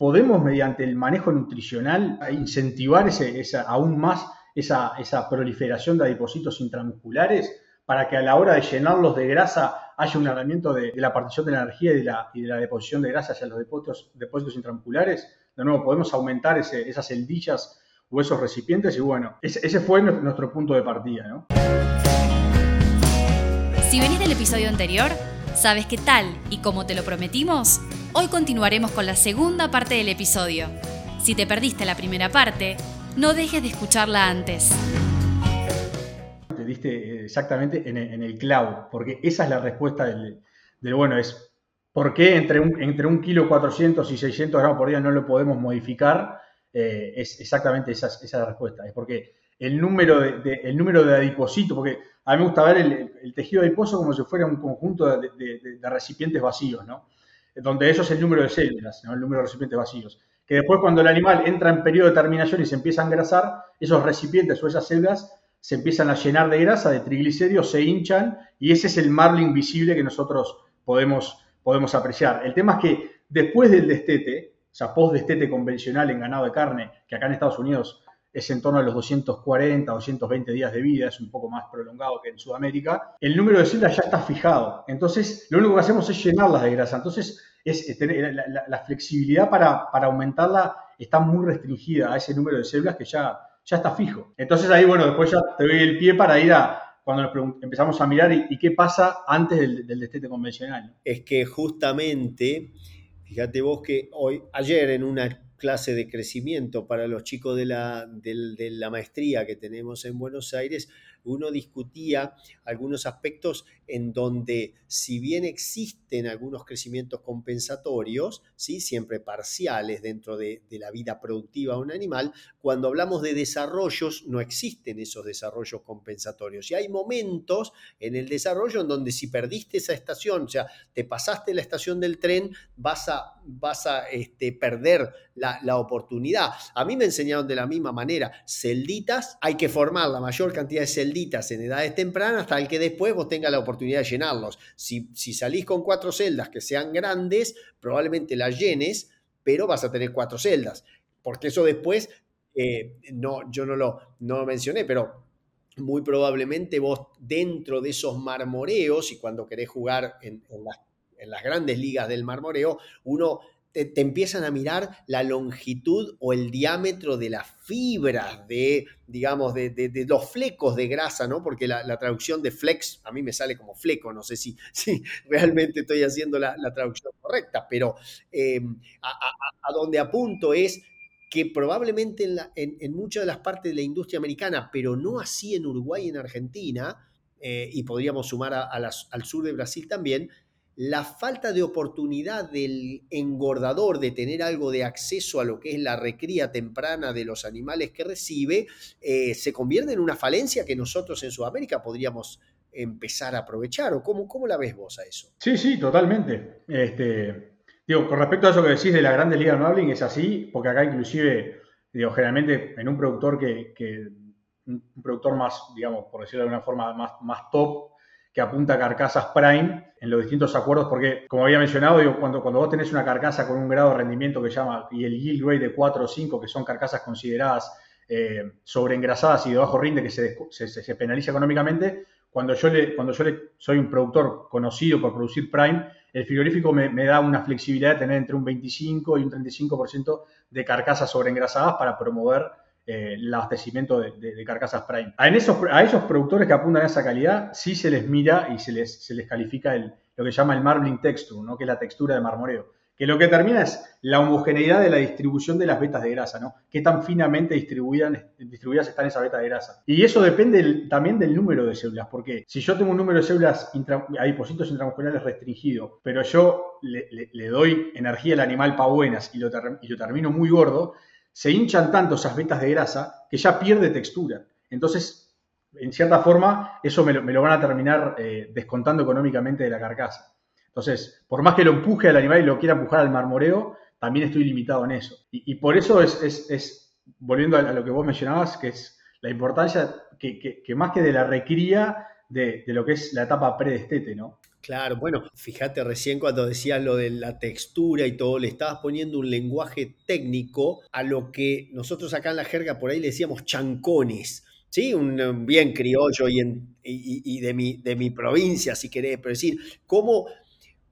podemos mediante el manejo nutricional incentivar aún más esa, proliferación de adipocitos intramusculares para que a la hora de llenarlos de grasa haya un herramienta de, la partición de la energía y de la, deposición de grasa hacia los depósitos, depósitos intramusculares. De nuevo, podemos aumentar esas celdillas o esos recipientes y bueno, ese, fue nuestro punto de partida. Si venís del episodio anterior, sabes que tal y como te lo prometimos, hoy continuaremos con la segunda parte del episodio. Si te perdiste la primera parte, no dejes de escucharla antes. Te diste exactamente en el, en clavo, porque esa es la respuesta del, bueno, es ¿por qué entre un, entre un kilo 400 y 600 gramos por día no lo podemos modificar? Eh, es exactamente esa, esa respuesta. Es porque el número de, el número de porque a mí me gusta ver el, tejido adiposo como si fuera un conjunto de, recipientes vacíos, ¿no? Donde eso es el número de células, ¿no? El número de recipientes vacíos. Que después cuando el animal entra en periodo de terminación y se empieza a engrasar, esos recipientes o esas células se empiezan a llenar de grasa, de triglicéridos, se hinchan y ese es el marling visible que nosotros podemos, podemos apreciar. El tema es que después del destete, o sea, post-destete convencional en ganado de carne, que acá en Estados Unidos es en torno a los 240, 220 días de vida, es un poco más prolongado que en Sudamérica, el número de células ya está fijado. Entonces, lo único que hacemos es llenarlas de grasa. Entonces, es, tener, la, flexibilidad para, para, aumentarla está muy restringida a ese número de células que ya, ya está fijo. Entonces, ahí, bueno, después ya te doy el pie para ir a cuando empezamos a mirar y, qué pasa antes del, del destete convencional. Es que justamente Fíjate vos que hoy, ayer en una clase de crecimiento para los chicos de la, de la maestría que tenemos en Buenos Aires, uno discutía algunos aspectos en donde, si bien existen algunos crecimientos compensatorios, ¿sí? siempre parciales dentro de, la vida productiva de un animal, cuando hablamos de desarrollos no existen esos desarrollos compensatorios. Y hay momentos en el desarrollo en donde si perdiste esa estación, o sea, te pasaste la estación del tren, vas a, vas a este, perder la, oportunidad. A mí me enseñaron de la misma manera, celditas, hay que formar la mayor cantidad de celditas en edades tempranas hasta el que después vos tengas la oportunidad de llenarlos. Si, si salís con cuatro celdas que sean grandes, probablemente las llenes, pero vas a tener cuatro celdas, porque eso después, eh, no, yo no lo, no mencioné, pero muy probablemente vos dentro de esos marmoreos, y cuando querés jugar en, en las grandes ligas del marmoreo, uno te, empiezan a mirar la longitud o el diámetro de las fibras, de, digamos, de, los flecos de grasa, ¿no? Porque la, traducción de flex a mí me sale como fleco, no sé si, si realmente estoy haciendo la, traducción correcta, pero em, a, donde apunto es que probablemente en, muchas de las partes de la industria americana, pero no así en Uruguay y en Argentina, eh, y podríamos sumar al sur de Brasil también, la falta de oportunidad del engordador de tener algo de acceso a lo que es la recría temprana de los animales que recibe, eh, se convierte en una falencia que nosotros en Sudamérica podríamos empezar a aprovechar. ¿O cómo, cómo la ves vos a eso? Sí, sí, totalmente. Este, digo, con respecto a eso que decís de la Grandes Ligas Noveling, es así, porque acá inclusive, digo, generalmente en un productor que, que un productor más, digamos, por decirlo de alguna forma, más, más top, que apunta a carcasas prime en los distintos acuerdos, porque como había mencionado, cuando, cuando vos tenés una carcasa con un grado de rendimiento que llama, y el yield rate de 4 o 5, que son carcasas consideradas eh, sobreengrasadas y de bajo rinde, que se, se, penaliza económicamente, cuando yo, le, cuando yo le, soy un productor conocido por producir prime, el frigorífico me, me, da una flexibilidad de tener entre un 25 y un 35% de carcasas sobreengrasadas para promover eh, el abastecimiento de, carcasas Prime. A, esos, a esos productores que apuntan a esa calidad, sí se les mira y se les, se les califica el, lo que llama el marbling texture, ¿no? que es la textura de marmoreo. Que lo que termina es la homogeneidad de la distribución de las vetas de grasa, ¿no? Qué tan finamente distribuidas, distribuidas están esas vetas de grasa. Y eso depende también del número de células, porque si yo tengo un número de células adipocitos intramusculares restringido, pero yo le, doy energía al animal para buenas y lo termino muy gordo, se hinchan tanto esas vetas de grasa que ya pierde textura. Entonces, en cierta forma, eso me lo, van a terminar eh, descontando económicamente de la carcasa. Entonces, por más que lo empuje al animal y lo quiera empujar al marmoreo, también estoy limitado en eso. Y, por eso es, volviendo a, lo que vos mencionabas, que es la importancia que, más que de la recría de, lo que es la etapa predestete, ¿no? Claro, bueno, fíjate recién cuando decías lo de la textura y todo, le estabas poniendo un lenguaje técnico a lo que nosotros acá en la jerga por ahí le decíamos chancones. ¿sí? Un bien criollo y, y, de, mi, de, mi, provincia, si querés, pero decir, cómo,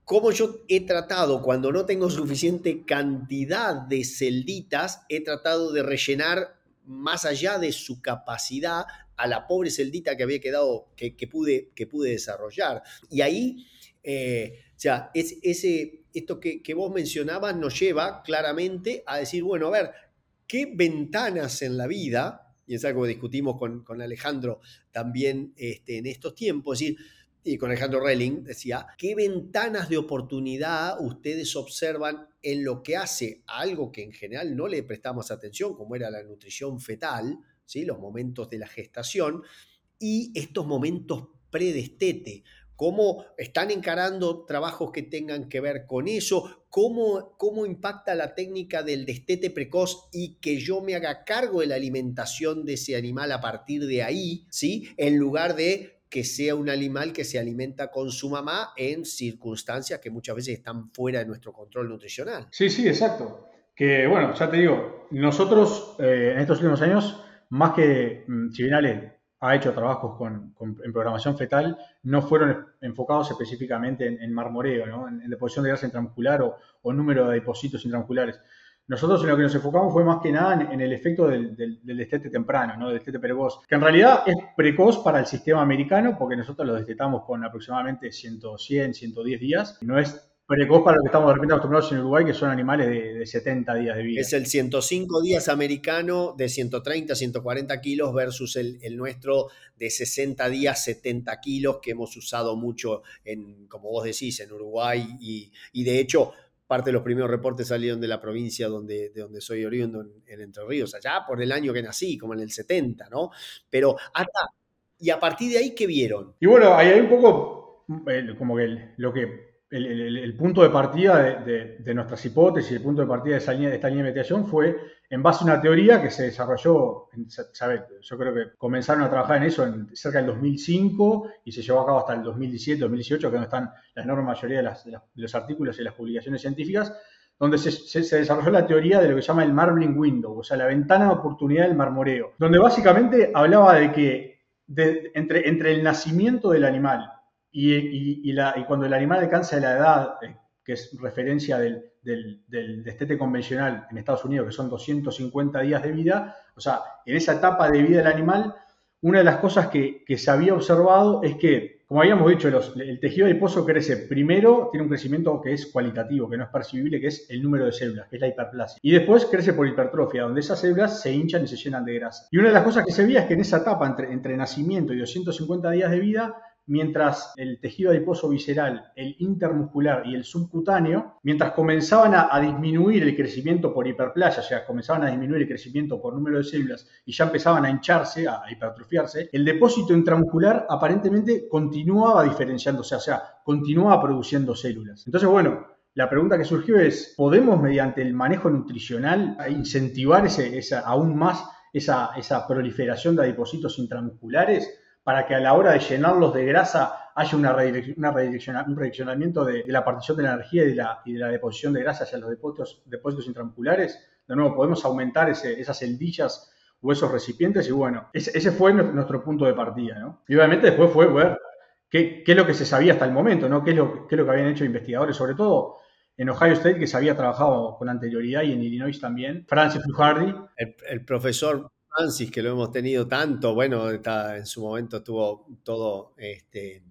cómo yo he tratado, cuando no tengo suficiente cantidad de celditas, he tratado de rellenar más allá de su capacidad a la pobre celdita que había quedado, que, pude, que pude desarrollar. Y ahí, eh, o sea, es, ese, esto que, que vos mencionabas nos lleva claramente a decir, bueno, a ver, ¿qué ventanas en la vida y es algo que discutimos con, con Alejandro también este, en estos tiempos, y con Alejandro Relling, decía, ¿qué ventanas de oportunidad ustedes observan en lo que hace algo que en general no le prestamos atención, como era la nutrición fetal, ¿sí? los momentos de la gestación, y estos momentos predestete? cómo están encarando trabajos que tengan que ver con eso, cómo, cómo impacta la técnica del destete precoz y que yo me haga cargo de la alimentación de ese animal a partir de ahí, ¿sí? En lugar de que sea un animal que se alimenta con su mamá en circunstancias que muchas veces están fuera de nuestro control nutricional. Sí, sí, exacto. Que bueno, ya te digo, nosotros eh, en estos últimos años, más que mm, Chivinales ha hecho trabajos con, en programación fetal, no fueron enfocados específicamente en, marmoreo, en, deposición de grasa intramuscular o, o, número de depósitos intramusculares. Nosotros en lo que nos enfocamos fue más que nada en, el efecto del, destete temprano, ¿no? del destete precoz, que en realidad es precoz para el sistema americano porque nosotros lo destetamos con aproximadamente 100, 100 110 días. No es precoz para lo que estamos de repente acostumbrados en Uruguay, que son animales de, 70 días de vida. Es el 105 días americano de 130, 140 kilos versus el, nuestro de 60 días, 70 kilos, que hemos usado mucho, en, como vos decís, en Uruguay. Y, de hecho, parte de los primeros reportes salieron de la provincia donde, de donde soy oriundo, en, Entre Ríos, allá por el año que nací, como en el 70, ¿no? Pero hasta... Y a partir de ahí, ¿qué vieron? Y bueno, ahí hay un poco eh, como que lo que el, punto de partida de, nuestras hipótesis, el punto de partida de, esta línea de investigación fue en base a una teoría que se desarrolló, yo creo que comenzaron a trabajar en eso en cerca del 2005 y se llevó a cabo hasta el 2017, 2018, que es donde están la enorme mayoría de, los artículos y las publicaciones científicas, donde se, desarrolló la teoría de lo que se llama el marbling window, o sea, la ventana de oportunidad del marmoreo, donde básicamente hablaba de que entre, entre el nacimiento del animal y, cuando el animal alcanza la edad, eh, que es referencia del, destete convencional en Estados Unidos, que son 250 días de vida, o sea, en esa etapa de vida del animal, una de las cosas que, se había observado es que, como habíamos dicho, el tejido adiposo crece primero, tiene un crecimiento que es cualitativo, que no es percibible, que es el número de células, que es la hiperplasia. Y después crece por hipertrofia, donde esas células se hinchan y se llenan de grasa. Y una de las cosas que se veía es que en esa etapa, entre, entre nacimiento y 250 días de vida, mientras el tejido adiposo visceral, el intermuscular y el subcutáneo, mientras comenzaban a, disminuir el crecimiento por hiperplasia, o sea, comenzaban a disminuir el crecimiento por número de células y ya empezaban a hincharse, a, hipertrofiarse, el depósito intramuscular aparentemente continuaba diferenciándose, o sea, continuaba produciendo células. Entonces, bueno, la pregunta que surgió es, ¿podemos mediante el manejo nutricional incentivar ese, aún más esa, esa proliferación de adipocitos intramusculares? Para que a la hora de llenarlos de grasa haya una una un redireccionamiento de, la partición de la energía y de la, deposición de grasa hacia los depósitos, depósitos intramusculares. De nuevo, podemos aumentar esas celdillas o esos recipientes y bueno, ese, fue nuestro punto de partida. Y obviamente después fue ver qué, es lo que se sabía hasta el momento, ¿no? qué, es lo, qué es lo que habían hecho investigadores, sobre todo en Ohio State, que se había trabajado con anterioridad, y en Illinois también. Francis Fluhardi. El, el profesor Francis, que lo hemos tenido tanto, bueno, está, en su momento estuvo todo, este,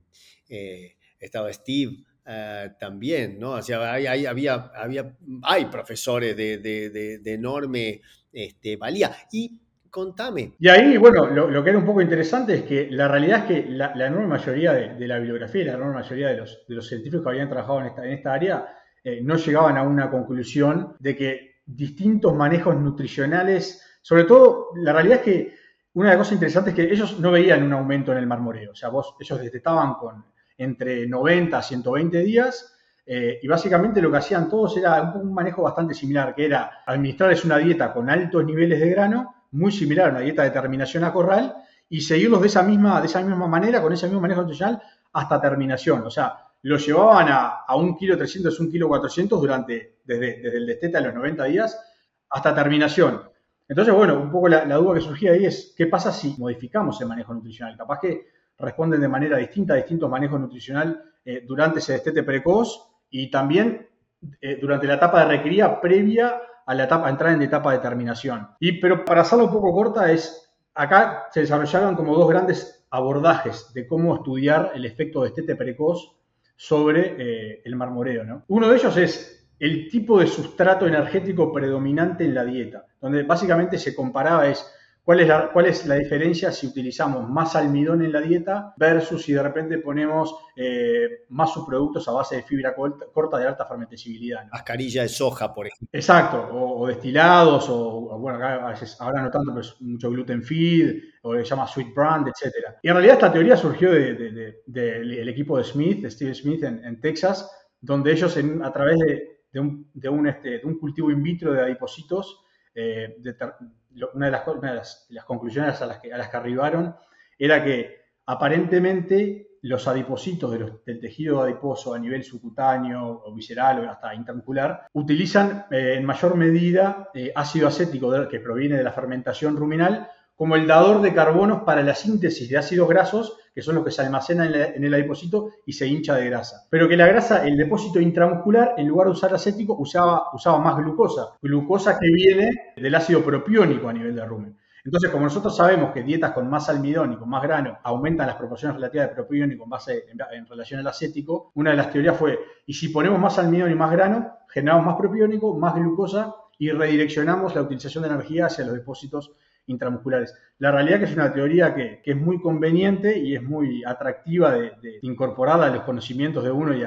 eh, estaba Steve eh, también, ¿no? O sea, hay, había, había, profesores de, enorme este, valía. Y contame. Y ahí, bueno, lo, que era un poco interesante es que la realidad es que la, enorme mayoría de, la bibliografía y la enorme mayoría de los, de los científicos que habían trabajado en esta, en esta área eh, no llegaban a una conclusión de que distintos manejos nutricionales sobre todo, la realidad es que una de las cosas interesantes es que ellos no veían un aumento en el marmoreo. O sea, vos, ellos detectaban con entre 90 a 120 días eh, y básicamente lo que hacían todos era un, manejo bastante similar, que era administrarles una dieta con altos niveles de grano, muy similar a una dieta de terminación a corral, y seguirlos de esa misma, de esa misma manera, con ese mismo manejo nutricional, hasta terminación. O sea, lo llevaban a, a un kilo 300, un kilo 400 durante, desde, desde el destete a los 90 días hasta terminación. Entonces, bueno, un poco la, duda que surgía ahí es, ¿qué pasa si modificamos el manejo nutricional? Capaz que responden de manera distinta a distintos manejos nutricional eh, durante ese destete precoz y también eh, durante la etapa de recría previa a la etapa, a entrar en etapa de terminación. Y, pero para hacerlo un poco corta, es, acá se desarrollaron como dos grandes abordajes de cómo estudiar el efecto de destete precoz sobre eh, el marmoreo. ¿no? Uno de ellos es el tipo de sustrato energético predominante en la dieta, donde básicamente se comparaba es cuál es la, cuál es la diferencia si utilizamos más almidón en la dieta versus si de repente ponemos eh, más subproductos a base de fibra corta, de alta fermentabilidad. Mascarilla de soja, por ejemplo. Exacto, o, destilados, o, bueno, a veces, ahora no tanto, pero es mucho gluten feed, o le llama sweet brand, etc. Y en realidad esta teoría surgió del equipo de Smith, de Steve Smith en, Texas, donde ellos a través de de un, de un, este, cultivo in vitro de adipocitos, eh, una, de las, conclusiones a las, que, a las que arribaron era que aparentemente los adipocitos del tejido adiposo a nivel subcutáneo o visceral o hasta intramuscular utilizan eh, en mayor medida eh, ácido acético que proviene de la fermentación ruminal como el dador de carbonos para la síntesis de ácidos grasos, que son los que se almacenan en, el adipocito y se hincha de grasa. Pero que la grasa, el depósito intramuscular, en lugar de usar acético, usaba, usaba más glucosa. Glucosa que viene del ácido propiónico a nivel de rumen. Entonces, como nosotros sabemos que dietas con más almidón y con más grano aumentan las proporciones relativas de propiónico en, base, en, relación al acético, una de las teorías fue, y si ponemos más almidón y más grano, generamos más propiónico, más glucosa y redireccionamos la utilización de energía hacia los depósitos intramusculares. La realidad que es una teoría que, es muy conveniente y es muy atractiva de, incorporada a los conocimientos de uno y,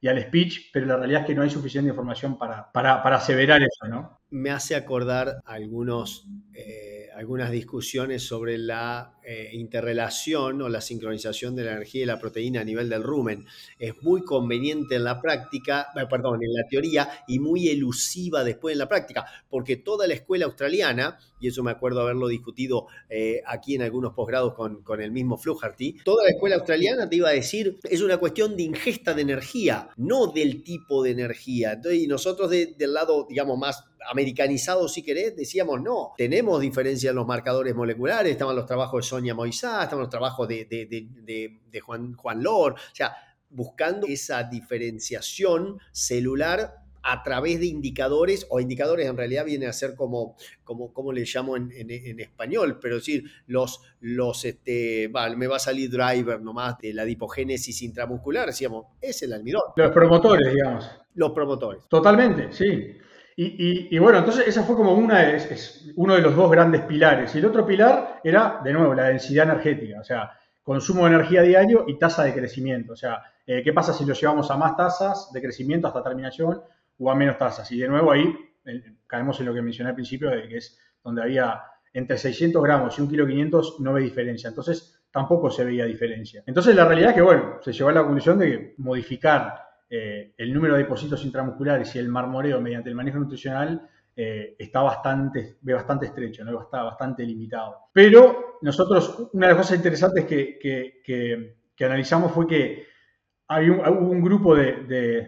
y, al speech, pero la realidad es que no hay suficiente información para, para, para aseverar eso, ¿no? Me hace acordar algunos... Eh, algunas discusiones sobre la eh, interrelación o la sincronización de la energía y la proteína a nivel del rumen. Es muy conveniente en la práctica, eh, perdón, en la teoría y muy elusiva después en la práctica, porque toda la escuela australiana, y eso me acuerdo haberlo discutido eh, aquí en algunos posgrados con, con el mismo Fluharty, toda la escuela australiana te iba a decir, es una cuestión de ingesta de energía, no del tipo de energía. Entonces, y nosotros del lado, digamos, más americanizado, si querés, decíamos, no, tenemos diferencia en los marcadores moleculares, estaban los trabajos de Sonia Moisá, estaban los trabajos de, Juan, Juan Lor, o sea, buscando esa diferenciación celular a través de indicadores, o indicadores en realidad viene a ser como, como, como le llamo en, español, pero decir, los, los este, me va a salir driver nomás de la dipogénesis intramuscular, decíamos, es el almidón. Los promotores, digamos. Los promotores. Totalmente, sí. Y, bueno, entonces esa fue como una es, uno de los dos grandes pilares. Y el otro pilar era, de nuevo, la densidad energética, o sea, consumo de energía diario y tasa de crecimiento. O sea, eh, ¿qué pasa si lo llevamos a más tasas de crecimiento hasta terminación o a menos tasas? Y de nuevo ahí eh, caemos en lo que mencioné al principio, de que es donde había entre 600 gramos y un kilo 500 no ve diferencia. Entonces tampoco se veía diferencia. Entonces la realidad es que, bueno, se llegó a la conclusión de modificar eh, el número de depósitos intramusculares y el marmoreo mediante el manejo nutricional eh, está bastante, bastante estrecho, ¿no? está bastante limitado. Pero nosotros, una de las cosas interesantes que, analizamos fue que hay un, hubo un grupo de,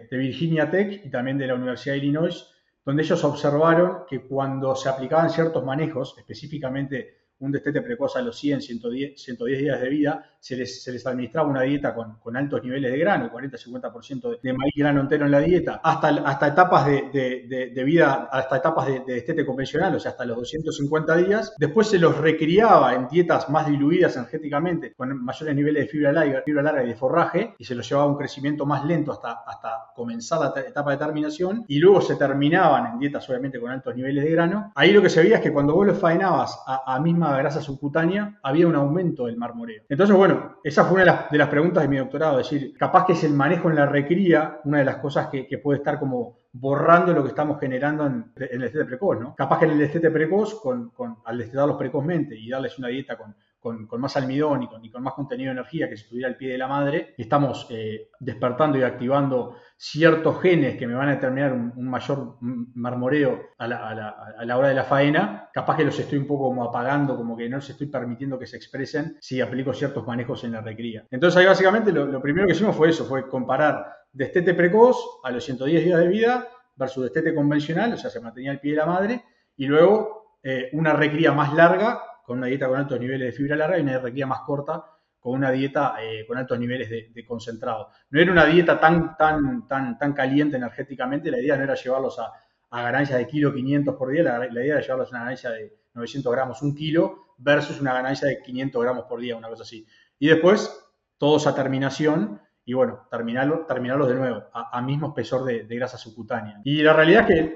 de, Virginia Tech y también de la Universidad de Illinois, donde ellos observaron que cuando se aplicaban ciertos manejos, específicamente un destete precoz a los 100, 110, 110 días de vida, se les, se les administraba una dieta con, con, altos niveles de grano, 40-50% de, maíz grano entero en la dieta, hasta, hasta etapas de, de, vida, hasta etapas de, destete convencional, o sea, hasta los 250 días. Después se los recriaba en dietas más diluidas energéticamente, con mayores niveles de fibra larga, fibra larga y de forraje, y se los llevaba a un crecimiento más lento hasta, hasta comenzar la etapa de terminación, y luego se terminaban en dietas obviamente con altos niveles de grano. Ahí lo que se veía es que cuando vos los faenabas a, a misma grasa subcutánea, había un aumento del marmoreo. Entonces, bueno, esa fue una de las, preguntas de mi doctorado, es decir, capaz que es el manejo en la recría una de las cosas que, puede estar como borrando lo que estamos generando en, el destete precoz, ¿no? Capaz que en el destete precoz, con, al destetarlos precozmente y darles una dieta con, con, más almidón y con, más contenido de energía que si estuviera al pie de la madre. Estamos eh, despertando y activando ciertos genes que me van a determinar un, mayor marmoreo a la, hora de la faena. Capaz que los estoy un poco como apagando, como que no les estoy permitiendo que se expresen si aplico ciertos manejos en la recría. Entonces ahí básicamente lo, primero que hicimos fue eso, fue comparar destete precoz a los 110 días de vida versus destete convencional, o sea, se mantenía al pie de la madre, y luego eh, una recría más larga con una dieta con altos niveles de fibra larga y una recría más corta con una dieta eh, con altos niveles de, concentrado. No era una dieta tan, tan, tan, tan caliente energéticamente, la idea no era llevarlos a, ganancias de kilo 500 por día, la, idea era llevarlos a una ganancia de 900 gramos un kilo versus una ganancia de 500 gramos por día, una cosa así. Y después, todos a terminación, y bueno, terminarlo, terminarlos de nuevo a, mismo espesor de, grasa subcutánea. Y la realidad es que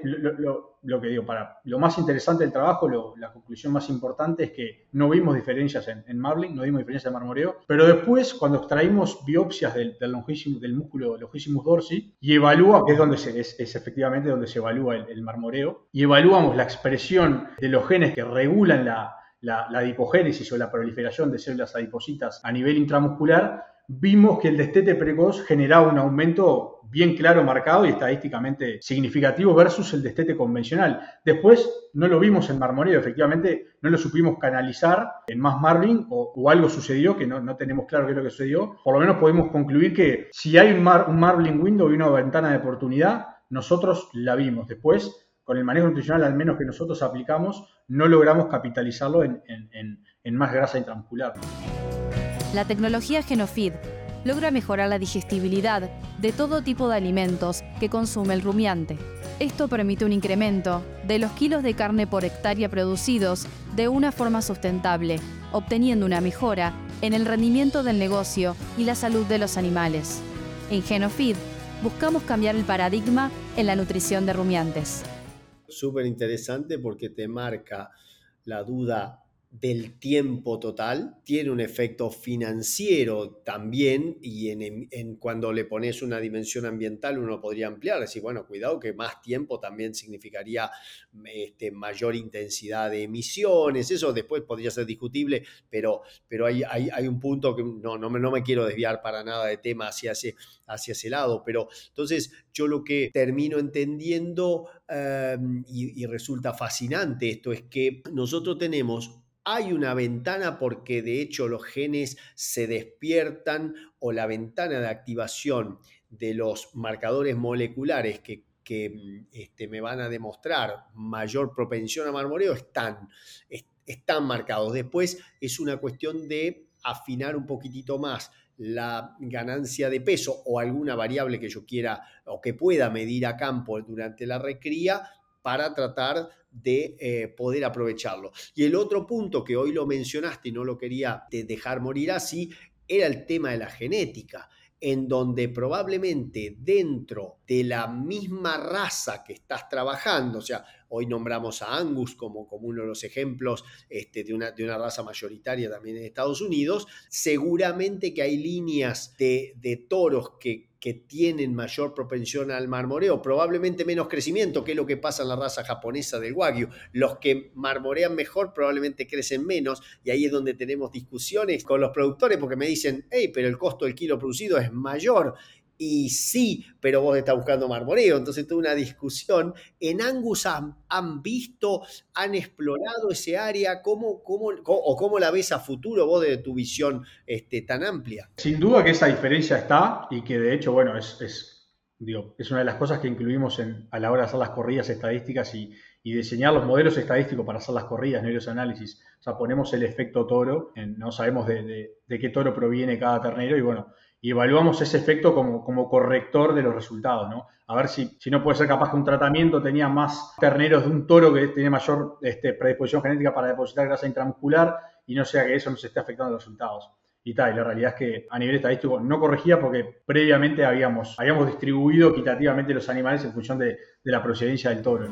lo, que digo, para lo más interesante del trabajo, la conclusión más importante es que no vimos diferencias en, en marbling, no vimos diferencias en marmoreo, pero después cuando extraímos biopsias del, del, del músculo longissimus dorsi y evalúa, que es donde se, es, efectivamente donde se evalúa el, marmoreo, y evaluamos la expresión de los genes que regulan la, la, la adipogénesis o la proliferación de células adipositas a nivel intramuscular, vimos que el destete precoz generaba un aumento bien claro, marcado y estadísticamente significativo versus el destete convencional. Después no lo vimos en marmoreo, efectivamente no lo supimos canalizar en más marlin o, algo sucedió que no, tenemos claro qué es lo que sucedió. Por lo menos podemos concluir que si hay un, un marlin window y una ventana de oportunidad, nosotros la vimos. Después, con el manejo nutricional al menos que nosotros aplicamos, no logramos capitalizarlo en, en más grasa intramuscular. La tecnología Genofeed logra mejorar la digestibilidad de todo tipo de alimentos que consume el rumiante. Esto permite un incremento de los kilos de carne por hectárea producidos de una forma sustentable, obteniendo una mejora en el rendimiento del negocio y la salud de los animales. En Genofeed buscamos cambiar el paradigma en la nutrición de rumiantes. Súper interesante porque te marca la duda del tiempo total, tiene un efecto financiero también y en, cuando le pones una dimensión ambiental uno podría ampliar, decir, bueno, cuidado que más tiempo también significaría este, mayor intensidad de emisiones, eso después podría ser discutible, pero, pero hay, hay, un punto que no, no, me, no me quiero desviar para nada de tema hacia ese, hacia ese lado, pero entonces yo lo que termino entendiendo em, y resulta fascinante esto es que nosotros tenemos hay una ventana porque de hecho los genes se despiertan o la ventana de activación de los marcadores moleculares que, mm, este, me van a demostrar mayor propensión a marmoreo están, están marcados. Después es una cuestión de afinar un poquitito más la ganancia de peso o alguna variable que yo quiera o que pueda medir a campo durante la recría para tratar de eh, poder aprovecharlo. Y el otro punto que hoy lo mencionaste y no lo quería dejar morir así, era el tema de la genética en donde probablemente dentro de la misma raza que estás trabajando, o sea, hoy nombramos a Angus como, como uno de los ejemplos este, de, una, de una raza mayoritaria también en Estados Unidos, seguramente que hay líneas de, de toros que que tienen mayor propensión al marmoreo, probablemente menos crecimiento, que es lo que pasa en la raza japonesa del Wagyu. Los que marmorean mejor probablemente crecen menos y ahí es donde tenemos discusiones con los productores porque me dicen, hey, pero el costo del kilo producido es mayor y sí, pero vos estás buscando marmoreo. Entonces, toda una discusión. ¿En Angus han, visto, han explorado ese área? ¿Cómo, cómo, ¿O cómo la ves a futuro vos de tu visión este, tan amplia? Sin duda que esa diferencia está y que de hecho, bueno, es, es, es una de las cosas que incluimos en, a la hora de hacer las corridas estadísticas y, y diseñar los modelos estadísticos para hacer las corridas, no los análisis. O sea, ponemos el efecto toro, no sabemos de, de qué toro proviene cada ternero y bueno, y evaluamos ese efecto como, como corrector de los resultados, ¿no? A ver si, si no puede ser capaz que un tratamiento tenía más terneros de un toro que tenía mayor este, predisposición genética para depositar grasa intramuscular y no sea que eso nos esté afectando los resultados. Y tal, y la realidad es que a nivel estadístico no corregía porque previamente habíamos, habíamos distribuido equitativamente los animales en función de, de la procedencia del toro.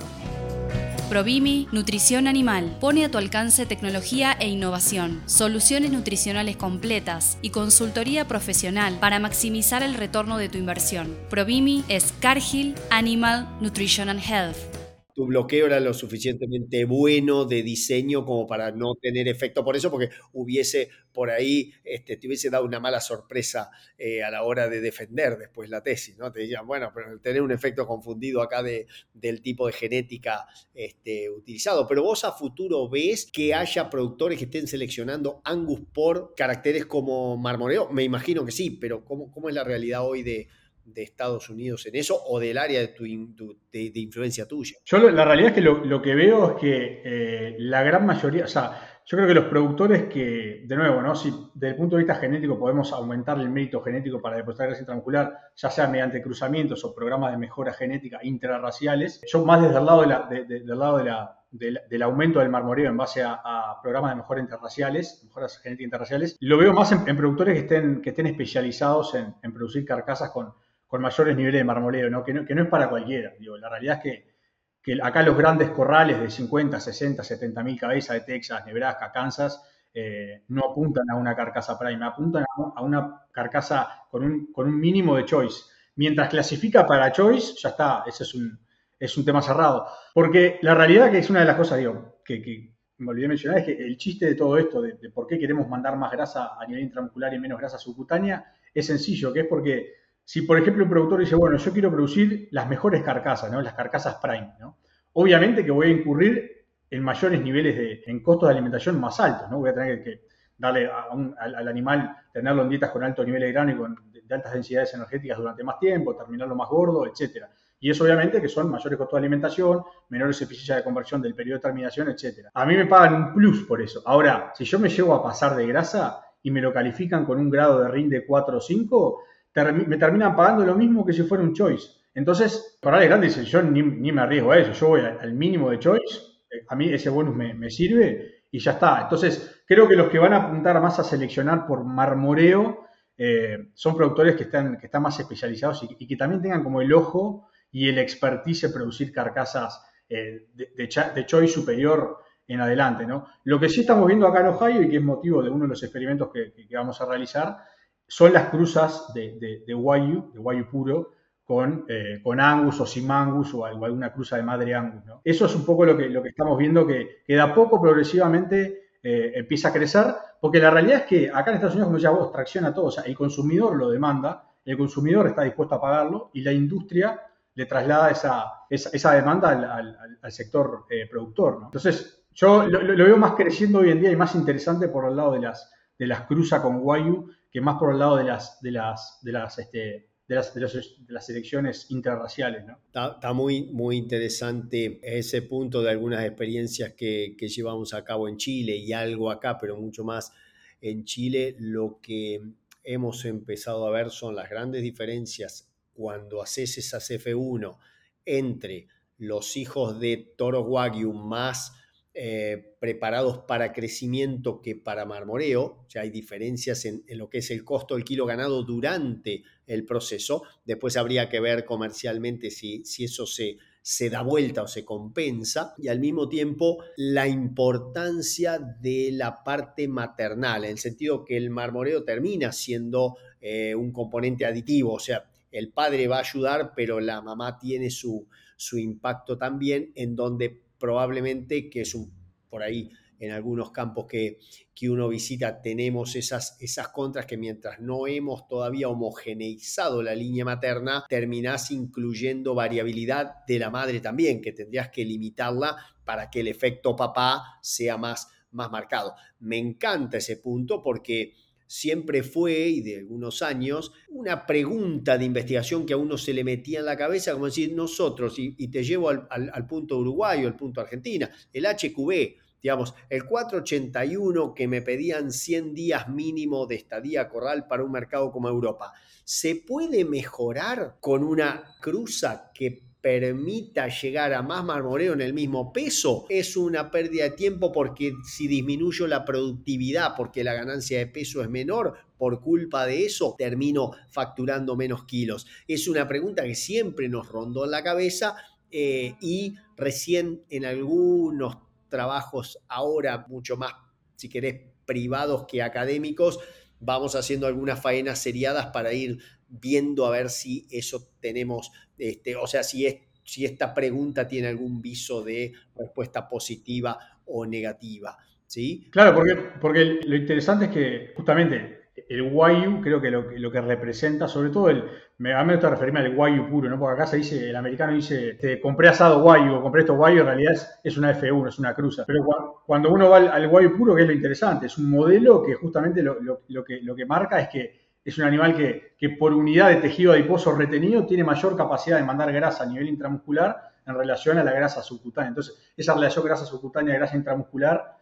Provimi Nutrición Animal pone a tu alcance tecnología e innovación, soluciones nutricionales completas y consultoría profesional para maximizar el retorno de tu inversión. Provimi es Cargill Animal Nutrition and Health. Tu bloqueo era lo suficientemente bueno de diseño como para no tener efecto por eso, porque hubiese por ahí, este, te hubiese dado una mala sorpresa eh, a la hora de defender después la tesis, ¿no? Te dirían, bueno, pero tener un efecto confundido acá de, del tipo de genética este, utilizado. Pero vos a futuro ves que haya productores que estén seleccionando Angus por caracteres como marmoreo. Me imagino que sí, pero ¿cómo, cómo es la realidad hoy de de Estados Unidos en eso o del área de, tu, de, influencia tuya? Yo la realidad es que lo, que veo es que eh, la gran mayoría, o sea, yo creo que los productores que, de nuevo, ¿no? si desde el punto de vista genético podemos aumentar el mérito genético para depositar grasa intramuscular, ya sea mediante cruzamientos o programas de mejora genética intrarraciales, yo más desde el lado, de del, lado la, del aumento del marmoreo en base a, programas de mejora interraciales, mejoras genéticas interraciales, lo veo más en, productores que estén, que estén especializados en, en producir carcasas con con mayores niveles de marmoleo. Que, no, es para cualquiera. La realidad es que, acá los grandes corrales de 50, 60, 70 mil cabezas de Texas, Nebraska, Kansas, eh, no apuntan a una carcasa prime, apuntan a, una carcasa con un, mínimo de choice. Mientras clasifica para choice, ya está, ese es un, es un tema cerrado. Porque la realidad que es una de las cosas, digo, que, me olvidé mencionar, es que el chiste de todo esto, de por qué queremos mandar más grasa a nivel intramuscular y menos grasa subcutánea, es sencillo, que es porque si, por ejemplo, un productor dice, bueno, yo quiero producir las mejores carcasas, ¿no? Las carcasas prime, ¿no? Obviamente que voy a incurrir en mayores niveles de, en costos de alimentación más altos, ¿no? Voy a tener que darle al, animal, tenerlo en dietas con alto nivel de grano y con de, altas densidades energéticas durante más tiempo, terminarlo más gordo, etcétera. Y eso obviamente que son mayores costos de alimentación, menores eficiencias de conversión del periodo de terminación, etcétera. A mí me pagan un plus por eso. Ahora, si yo me llevo a pasar de grasa y me lo califican con un grado de RIN de 4 o 5, me terminan pagando lo mismo que si fuera un choice. Entonces, para el grande dice, yo ni, me arriesgo a eso, yo voy al, mínimo de choice, eh, a mí ese bonus me, sirve y ya está. Entonces, creo que los que van a apuntar más a seleccionar por marmoreo eh, son productores que están, que están más especializados y, que también tengan como el ojo y el expertise en producir carcasas eh, de, choice superior en adelante. ¿no? Lo que sí estamos viendo acá en Ohio y que es motivo de uno de los experimentos que, que vamos a realizar son las cruzas de, de, de Wayu, de puro, con, eh, con, Angus o sin Angus o alguna cruza de madre Angus. Eso es un poco lo que, lo que estamos viendo que, que a poco, progresivamente, eh, empieza a crecer, porque la realidad es que acá en Estados Unidos, como ya vos, tracciona todo, o sea, el consumidor lo demanda, el consumidor está dispuesto a pagarlo y la industria le traslada esa, esa, demanda al, al, sector eh, productor. Entonces, yo lo, lo, veo más creciendo hoy en día y más interesante por el lado de las, de las cruzas con Wayu que más por el lado de las, de las, de las, este, de las, de, las elecciones interraciales. ¿no? Está, muy, muy interesante ese punto de algunas experiencias que, que, llevamos a cabo en Chile y algo acá, pero mucho más en Chile. Lo que hemos empezado a ver son las grandes diferencias cuando haces esa CF1 entre los hijos de Toro Wagyu más eh, preparados para crecimiento que para marmoreo. Ya hay diferencias en, lo que es el costo del kilo ganado durante el proceso. Después habría que ver comercialmente si, si eso se, se da vuelta o se compensa. Y al mismo tiempo la importancia de la parte maternal, en el sentido que el marmoreo termina siendo eh, un componente aditivo. O sea, el padre va a ayudar, pero la mamá tiene su, su impacto también, en donde probablemente, que es un, por ahí en algunos campos que, que uno visita, tenemos esas, esas contras que mientras no hemos todavía homogeneizado la línea materna, terminás incluyendo variabilidad de la madre también, que tendrías que limitarla para que el efecto papá sea más, más marcado. Me encanta ese punto porque siempre fue, y de algunos años, una pregunta de investigación que a uno se le metía en la cabeza, como decir, nosotros, y, te llevo al, al, punto uruguayo, al punto argentina, el HQB, digamos, el 481 que me pedían 100 días mínimo de estadía corral para un mercado como Europa, ¿se puede mejorar con una cruza que permita llegar a más marmoreo en el mismo peso, es una pérdida de tiempo porque si disminuyo la productividad porque la ganancia de peso es menor, por culpa de eso termino facturando menos kilos. Es una pregunta que siempre nos rondó en la cabeza eh, y recién en algunos trabajos ahora mucho más, si querés, privados que académicos, vamos haciendo algunas faenas seriadas para ir viendo a ver si eso tenemos, este, o sea, si es si esta pregunta tiene algún viso de respuesta positiva o negativa. ¿sí? Claro, porque, porque lo interesante es que justamente el guayu creo que lo, que representa, sobre todo el, a mí me gusta referirme al guayu puro, ¿no? Porque acá se dice, el americano dice, te compré asado guayu o compré esto guayu, en realidad es, una F1, es una cruza. Pero cuando uno va al, guayu puro, que es lo interesante, es un modelo que justamente lo, que, lo que marca es que es un animal que, por unidad de tejido adiposo retenido tiene mayor capacidad de mandar grasa a nivel intramuscular en relación a la grasa subcutánea. Entonces, esa relación grasa subcutánea y grasa intramuscular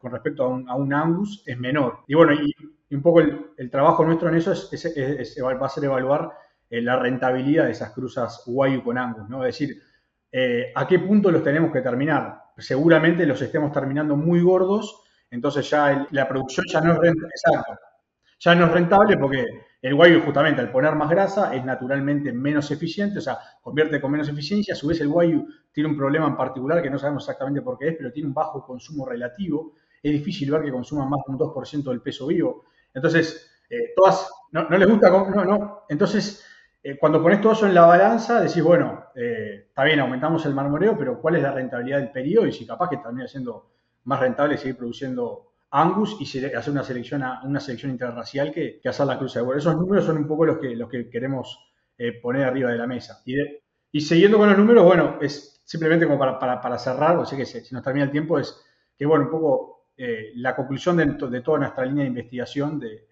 con respecto a un, angus es menor. Y bueno, y, un poco el, trabajo nuestro en eso es, va a ser evaluar eh, la rentabilidad de esas cruzas Wayu con angus, ¿no? Es decir, eh, a qué punto los tenemos que terminar. Seguramente los estemos terminando muy gordos, entonces ya la producción ya no es rentable. Ya no es rentable porque el guayu justamente al poner más grasa es naturalmente menos eficiente, o sea, convierte con menos eficiencia. A su vez el guayu tiene un problema en particular que no sabemos exactamente por qué es, pero tiene un bajo consumo relativo. Es difícil ver que consuma más de un 2% del peso vivo. Entonces, eh, todas, no, les gusta, no, no. Entonces, eh, cuando pones todo eso en la balanza, decís, bueno, eh, está bien, aumentamos el marmoreo, pero ¿cuál es la rentabilidad del periodo? Y si capaz que termina siendo más rentable seguir produciendo Angus y hacer una selección, una selección interracial que, que hacer la cruz de Esos números son un poco los que, los que queremos poner arriba de la mesa. Y, y, siguiendo con los números, bueno, es simplemente como para, para, cerrar, o sea que si, nos termina el tiempo, es que, bueno, un poco eh, la conclusión de, de, toda nuestra línea de investigación de,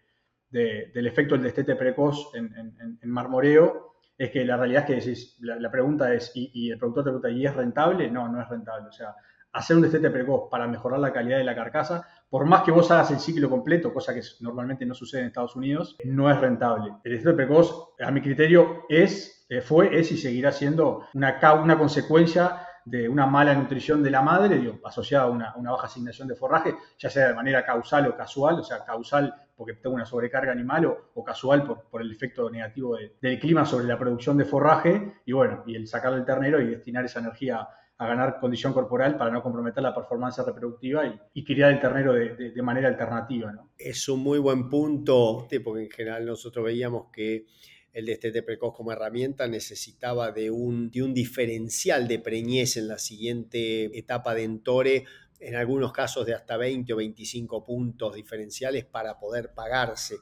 del efecto del destete precoz en, marmoreo es que la realidad es que decís, la, pregunta es, ¿y, el productor te pregunta, ¿y es rentable? No, no es rentable. O sea, hacer un destete precoz para mejorar la calidad de la carcasa, por más que vos hagas el ciclo completo, cosa que normalmente no sucede en Estados Unidos, no es rentable. El destete precoz, a mi criterio, es, eh, fue, es y seguirá siendo una, una consecuencia de una mala nutrición de la madre, asociada a una, baja asignación de forraje, ya sea de manera causal o casual, o sea, causal porque tengo una sobrecarga animal o, casual por, el efecto negativo del clima sobre la producción de forraje, y bueno, y el sacar el ternero y destinar esa energía a ganar condición corporal para no comprometer la performance reproductiva y, criar el ternero de, manera alternativa. ¿no? Es un muy buen punto, porque en general nosotros veíamos que el destete precoz como herramienta necesitaba de un, de un diferencial de preñez en la siguiente etapa de Entore, en algunos casos de hasta 20 o 25 puntos diferenciales para poder pagarse.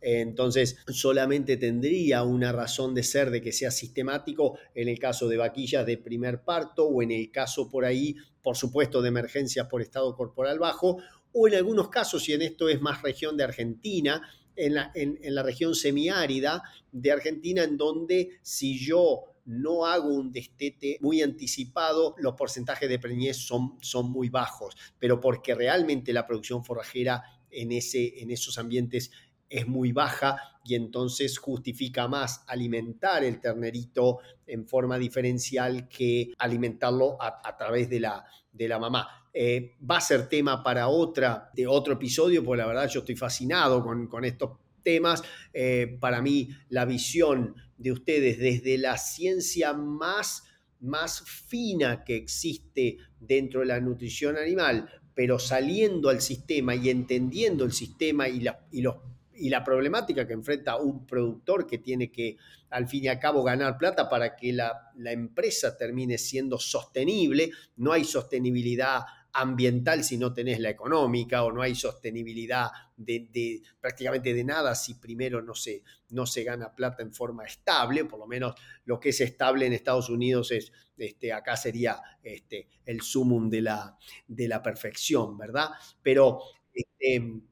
Entonces, solamente tendría una razón de ser de que sea sistemático en el caso de vaquillas de primer parto o en el caso por ahí, por supuesto, de emergencias por estado corporal bajo o en algunos casos, y en esto es más región de Argentina, en la, en, la región semiárida de Argentina, en donde si yo no hago un destete muy anticipado, los porcentajes de preñez son, son muy bajos, pero porque realmente la producción forrajera en, ese, en esos ambientes es muy baja y entonces justifica más alimentar el ternerito en forma diferencial que alimentarlo a, través de la, de la mamá. Eh, va a ser tema para otra, de otro episodio, porque la verdad yo estoy fascinado con, con estos temas. Eh, para mí, la visión de ustedes desde la ciencia más, más fina que existe dentro de la nutrición animal, pero saliendo al sistema y entendiendo el sistema y, la, y los y la problemática que enfrenta un productor que tiene que, al fin y al cabo, ganar plata para que la, la, empresa termine siendo sostenible. No hay sostenibilidad ambiental si no tenés la económica o no hay sostenibilidad de, prácticamente de nada si primero no se, no se gana plata en forma estable, por lo menos lo que es estable en Estados Unidos es, este, acá sería este, el sumum de la, de la perfección, ¿verdad? Pero... Este,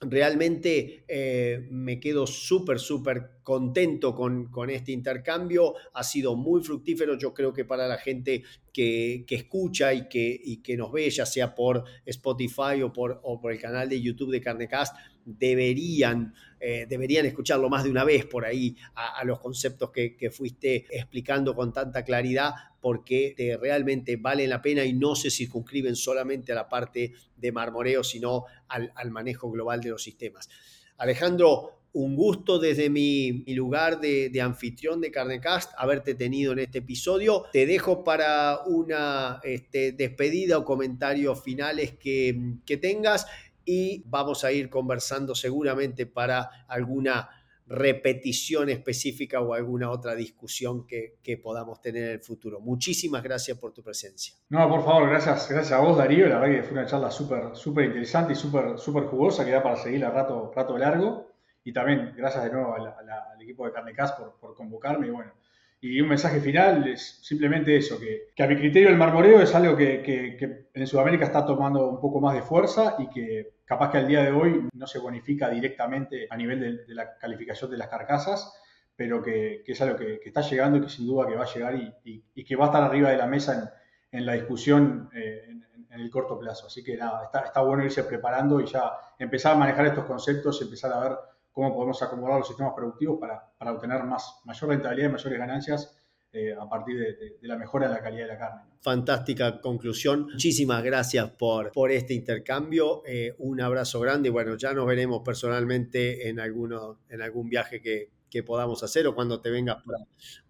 realmente eh, me quedo súper, súper contento con, con, este intercambio. Ha sido muy fructífero, yo creo que para la gente que, escucha y que, y que, nos ve, ya sea por Spotify o por, o por el canal de YouTube de Carnecast, deberían, eh, deberían escucharlo más de una vez por ahí a, los conceptos que, fuiste explicando con tanta claridad, porque eh, realmente valen la pena y no se circunscriben solamente a la parte de marmoreo, sino al, manejo global de los sistemas. Alejandro, un gusto desde mi, lugar de, anfitrión de Carnecast haberte tenido en este episodio. Te dejo para una este, despedida o comentarios finales que, que tengas y vamos a ir conversando seguramente para alguna repetición específica o alguna otra discusión que, podamos tener en el futuro. Muchísimas gracias por tu presencia. No, por favor, gracias, gracias a vos, Darío. La verdad que fue una charla súper súper interesante y súper súper jugosa que da para seguir a rato, rato largo. Y también gracias de nuevo al equipo de Carnecas por, por convocarme. Y bueno, y un mensaje final es simplemente eso, que, a mi criterio el marmoreo es algo que, en Sudamérica está tomando un poco más de fuerza y que capaz que al día de hoy no se bonifica directamente a nivel de, la calificación de las carcasas, pero que, es algo que, está llegando y que sin duda que va a llegar y, que va a estar arriba de la mesa en, la discusión eh, en, el corto plazo. Así que nada, está, bueno irse preparando y ya empezar a manejar estos conceptos empezar a ver cómo podemos acomodar los sistemas productivos para, obtener más, mayor rentabilidad y mayores ganancias eh, a partir de, la mejora de la calidad de la carne. Fantástica conclusión. Muchísimas gracias por, por este intercambio. Eh, un abrazo grande. Bueno, ya nos veremos personalmente en, alguno, en algún viaje que, podamos hacer o cuando te vengas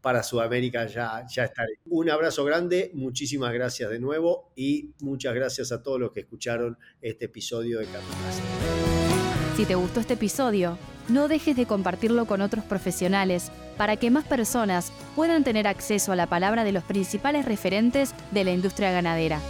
para, Sudamérica ya, ya estaré. Un abrazo grande, muchísimas gracias de nuevo y muchas gracias a todos los que escucharon este episodio de Carne si te gustó este episodio, no dejes de compartirlo con otros profesionales para que más personas puedan tener acceso a la palabra de los principales referentes de la industria ganadera.